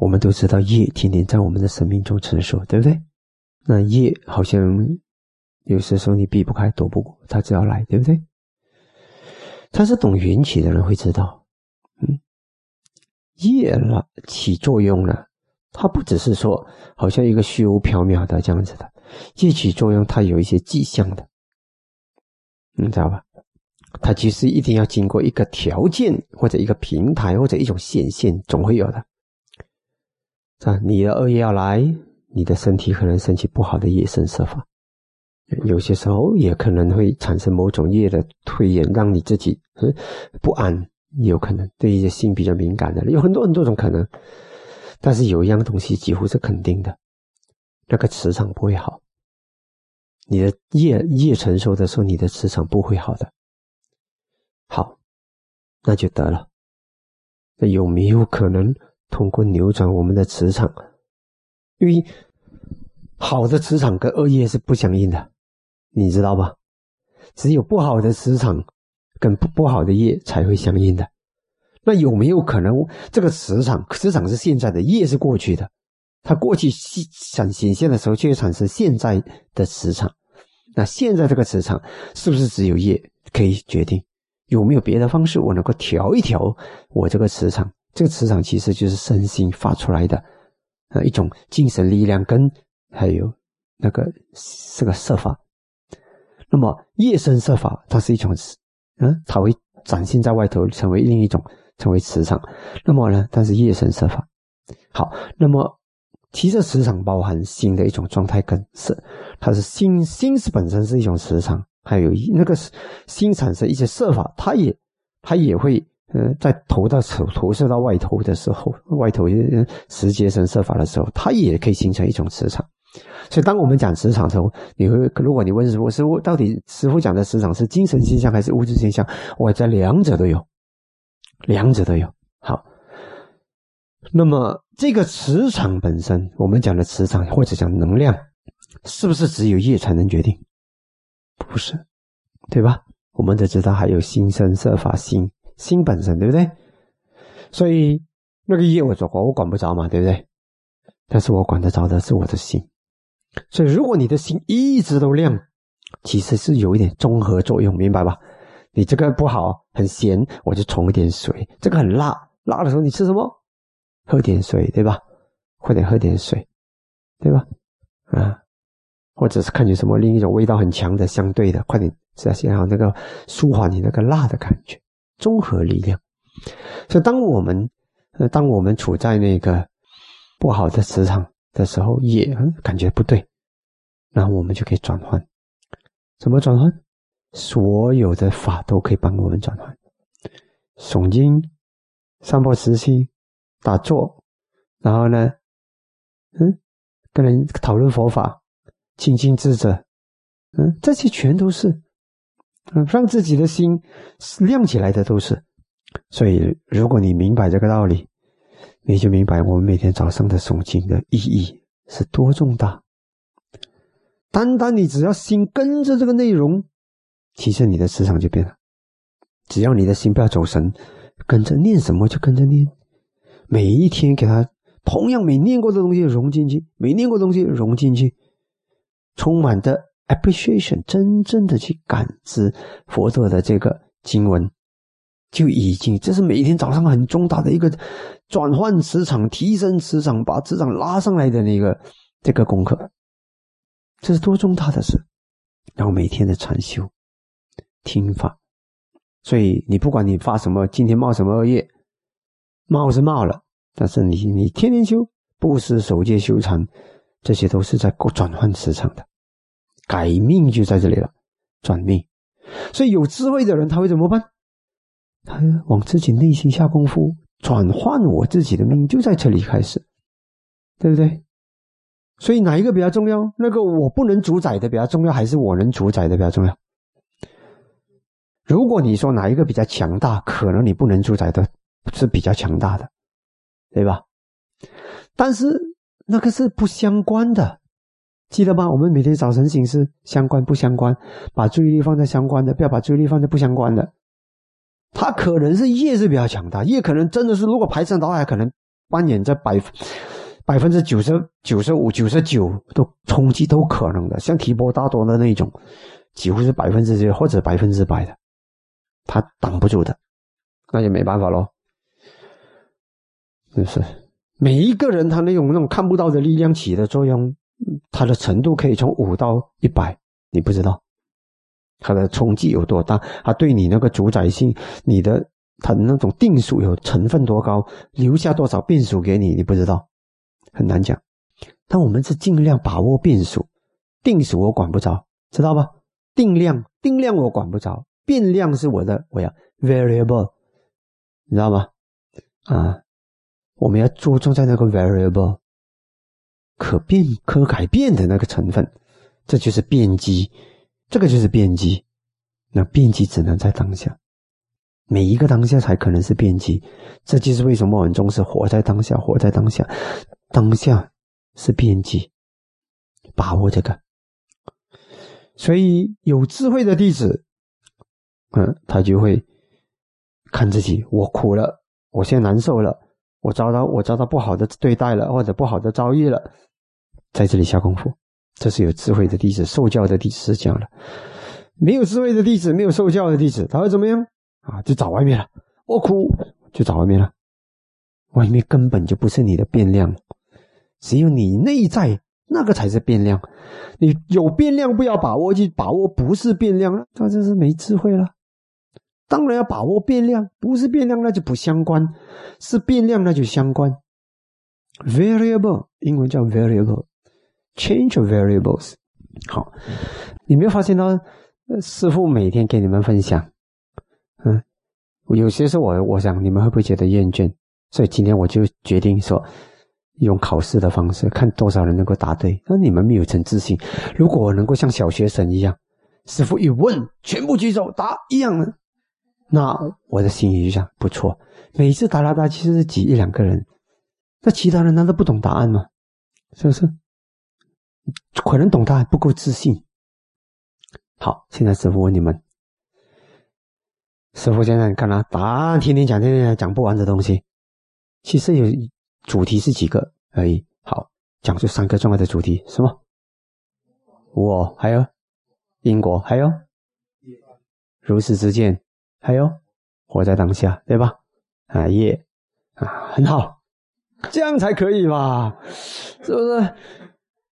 我们都知道业天天在我们的生命中承受，对不对？那业好像有些时候你避不开、躲不过，它只要来，对不对？他是懂缘起的人会知道，嗯，业了起作用了，它不只是说好像一个虚无缥缈的这样子的，业起作用它有一些迹象的，你知道吧？它其实一定要经过一个条件或者一个平台或者一种显现，总会有的。啊，你的恶业要来，你的身体可能升起不好的业生设法，有些时候也可能会产生某种业的推延，让你自己不安，有可能对一些心比较敏感的，有很多很多种可能。但是有一样东西几乎是肯定的，那个磁场不会好。你的业业成熟的时候，你的磁场不会好的。好，那就得了。那有没有可能？通过扭转我们的磁场，因为好的磁场跟恶业是不相应的，你知道吧？只有不好的磁场跟不不好的业才会相应的。那有没有可能这个磁场磁场是现在的，业是过去的？它过去显显现的时候，却产生现在的磁场。那现在这个磁场是不是只有业可以决定？有没有别的方式，我能够调一调我这个磁场？这个磁场其实就是身心发出来的，呃，一种精神力量跟还有那个这个设法。那么夜生设法，它是一种，嗯，它会展现在外头，成为另一种，成为磁场。那么呢，但是夜生设法，好，那么其实磁场包含心的一种状态，跟色它是心心是本身是一种磁场，还有那个心产生一些设法，它也它也会。呃，在投到投投射到外头的时候，外头时节生设法的时候，它也可以形成一种磁场。所以，当我们讲磁场的时候，你会如果你问师傅，师傅到底师傅讲的磁场是精神现象还是物质现象？我在两者都有，两者都有。好，那么这个磁场本身，我们讲的磁场或者讲能量，是不是只有业才能决定？不是，对吧？我们都知道还有心生设法心。心本身对不对？所以那个业我做过，我管不着嘛，对不对？但是我管得着的是我的心。所以如果你的心一直都亮，其实是有一点综合作用，明白吧？你这个不好，很咸，我就冲一点水；这个很辣，辣的时候你吃什么？喝点水，对吧？快点喝点水，对吧？啊，或者是看见什么另一种味道很强的相对的，快点吃下去，然后那个舒缓你那个辣的感觉。综合力量，所以当我们呃，当我们处在那个不好的磁场的时候，也感觉不对，然后我们就可以转换。怎么转换？所有的法都可以帮我们转换。诵经、三波慈心、打坐，然后呢，嗯，跟人讨论佛法、亲近智者，嗯，这些全都是。嗯，让自己的心亮起来的都是，所以如果你明白这个道理，你就明白我们每天早上的诵经的意义是多重大。单单你只要心跟着这个内容，其实你的磁场就变了。只要你的心不要走神，跟着念什么就跟着念，每一天给他同样没念过的东西融进去，没念过的东西融进去，充满的。Appreciation 真正的去感知佛陀的这个经文，就已经这是每天早上很重大的一个转换磁场、提升磁场、把磁场拉上来的那个这个功课，这是多重大的事。然后每天的禅修、听法，所以你不管你发什么，今天冒什么恶业，冒是冒了，但是你你天天修布施、守戒、修禅，这些都是在转换磁场的。改命就在这里了，转命。所以有智慧的人他会怎么办？他往自己内心下功夫，转换我自己的命，就在这里开始，对不对？所以哪一个比较重要？那个我不能主宰的比较重要，还是我能主宰的比较重要？如果你说哪一个比较强大，可能你不能主宰的是比较强大的，对吧？但是那个是不相关的。记得吗？我们每天早晨醒是相关不相关？把注意力放在相关的，不要把注意力放在不相关的。他可能是业是比较强大，业可能真的是如果排山倒海，可能扮演在百百分之九十九十五、九十九都冲击都可能的，像提波大多的那种，几乎是百分之九或者百分之百的，他挡不住的，那也没办法喽。就是每一个人他那种那种看不到的力量起的作用，它的程度可以从五到一百，你不知道。它的冲击有多大？它对你那个主宰性，你的它的那种定数有成分多高，留下多少变数给你，你不知道，很难讲。但我们是尽量把握变数，定数我管不着，知道吧？定量定量我管不着，变量是我的，我要 variable，你知道吗？啊，我们要着重在那个 variable，可变可改变的那个成分，这就是变机。这个就是变机，那变机只能在当下，每一个当下才可能是变机。这就是为什么我们重视活在当下，活在当下，当下是变机，把握这个。所以有智慧的弟子，嗯，他就会看自己，我苦了，我现在难受了，我遭到我遭到不好的对待了，或者不好的遭遇了，在这里下功夫。这是有智慧的弟子，受教的弟子是这样的。没有智慧的弟子，没有受教的弟子，他会怎么样啊？就找外面了。我苦，就找外面了。外面根本就不是你的变量，只有你内在那个才是变量。你有变量不要把握，去把握不是变量，那就是没智慧了。当然要把握变量，不是变量那就不相关，是变量那就相关。Variable，英文叫 variable。Change variables，好，你没有发现到师傅每天给你们分享，嗯，有些时候我我想你们会不会觉得厌倦？所以今天我就决定说，用考试的方式，看多少人能够答对。那你们没有成自信。如果我能够像小学生一样，师傅一问，全部举手答一样的，那我的心里就想不错。每次答答答，其实是几一两个人，那其他人难道不懂答案吗？是不是？可能懂他还不够自信。好，现在师傅问你们：师傅现在你看啊，答案天天讲，天天讲，不完的东西。其实有主题是几个而已。好，讲出三个重要的主题，什么？我还有因果，还有如此之见，还有活在当下，对吧？啊，耶啊，很好，这样才可以吧？是不是？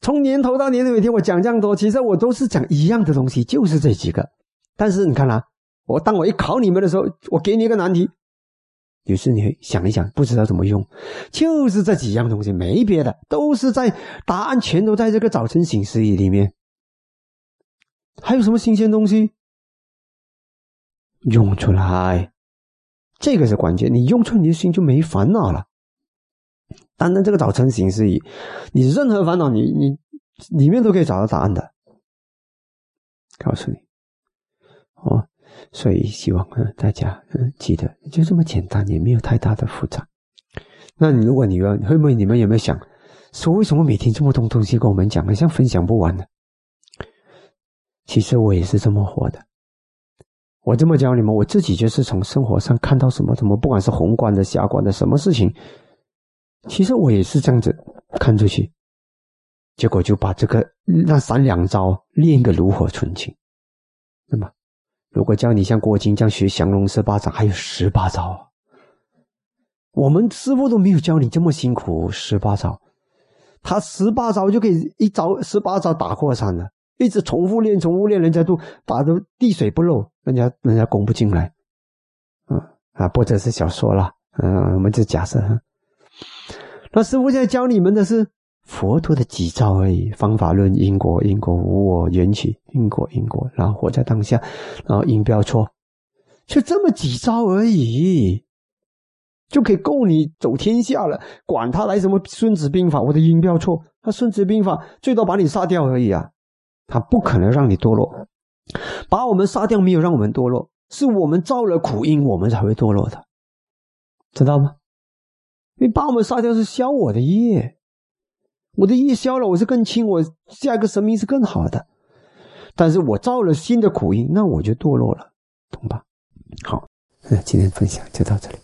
从年头到年尾，听我讲这样多，其实我都是讲一样的东西，就是这几个。但是你看啊，我当我一考你们的时候，我给你一个难题，于是你想一想，不知道怎么用，就是这几样东西，没别的，都是在答案全都在这个早晨醒时里面。还有什么新鲜东西？用出来，这个是关键。你用出来，你的心就没烦恼了。单单这个早晨醒时已，你任何烦恼，你你里面都可以找到答案的。告诉你，哦，所以希望嗯大家嗯记得，就这么简单，也没有太大的复杂。那你如果你问会不会你们有没有想说，为什么每天这么多东西跟我们讲，好像分享不完呢？其实我也是这么活的。我这么教你们，我自己就是从生活上看到什么什么，不管是宏观的、狭观的，什么事情。其实我也是这样子看出去，结果就把这个那三两招练个炉火纯青。那么，如果教你像郭靖这样学降龙十八掌，还有十八招，我们师傅都没有教你这么辛苦十八招，他十八招就可以一招十八招打过山了，一直重复练，重复练，人家都打的滴水不漏，人家人家攻不进来。嗯啊，或者是小说了，嗯，我们就假设。那师傅现在教你们的是佛陀的几招而已，方法论、因果、因果无我、缘起、因果、因果，然后活在当下，然后因不要错，就这么几招而已，就可以够你走天下了。管他来什么《孙子兵法》，我的因不要错，他《孙子兵法》最多把你杀掉而已啊，他不可能让你堕落。把我们杀掉没有让我们堕落，是我们造了苦因，我们才会堕落的，知道吗？你把我们杀掉是消我的业，我的业消了，我是更轻，我下一个生命是更好的。但是我造了新的苦因，那我就堕落了，懂吧？好，那今天分享就到这里。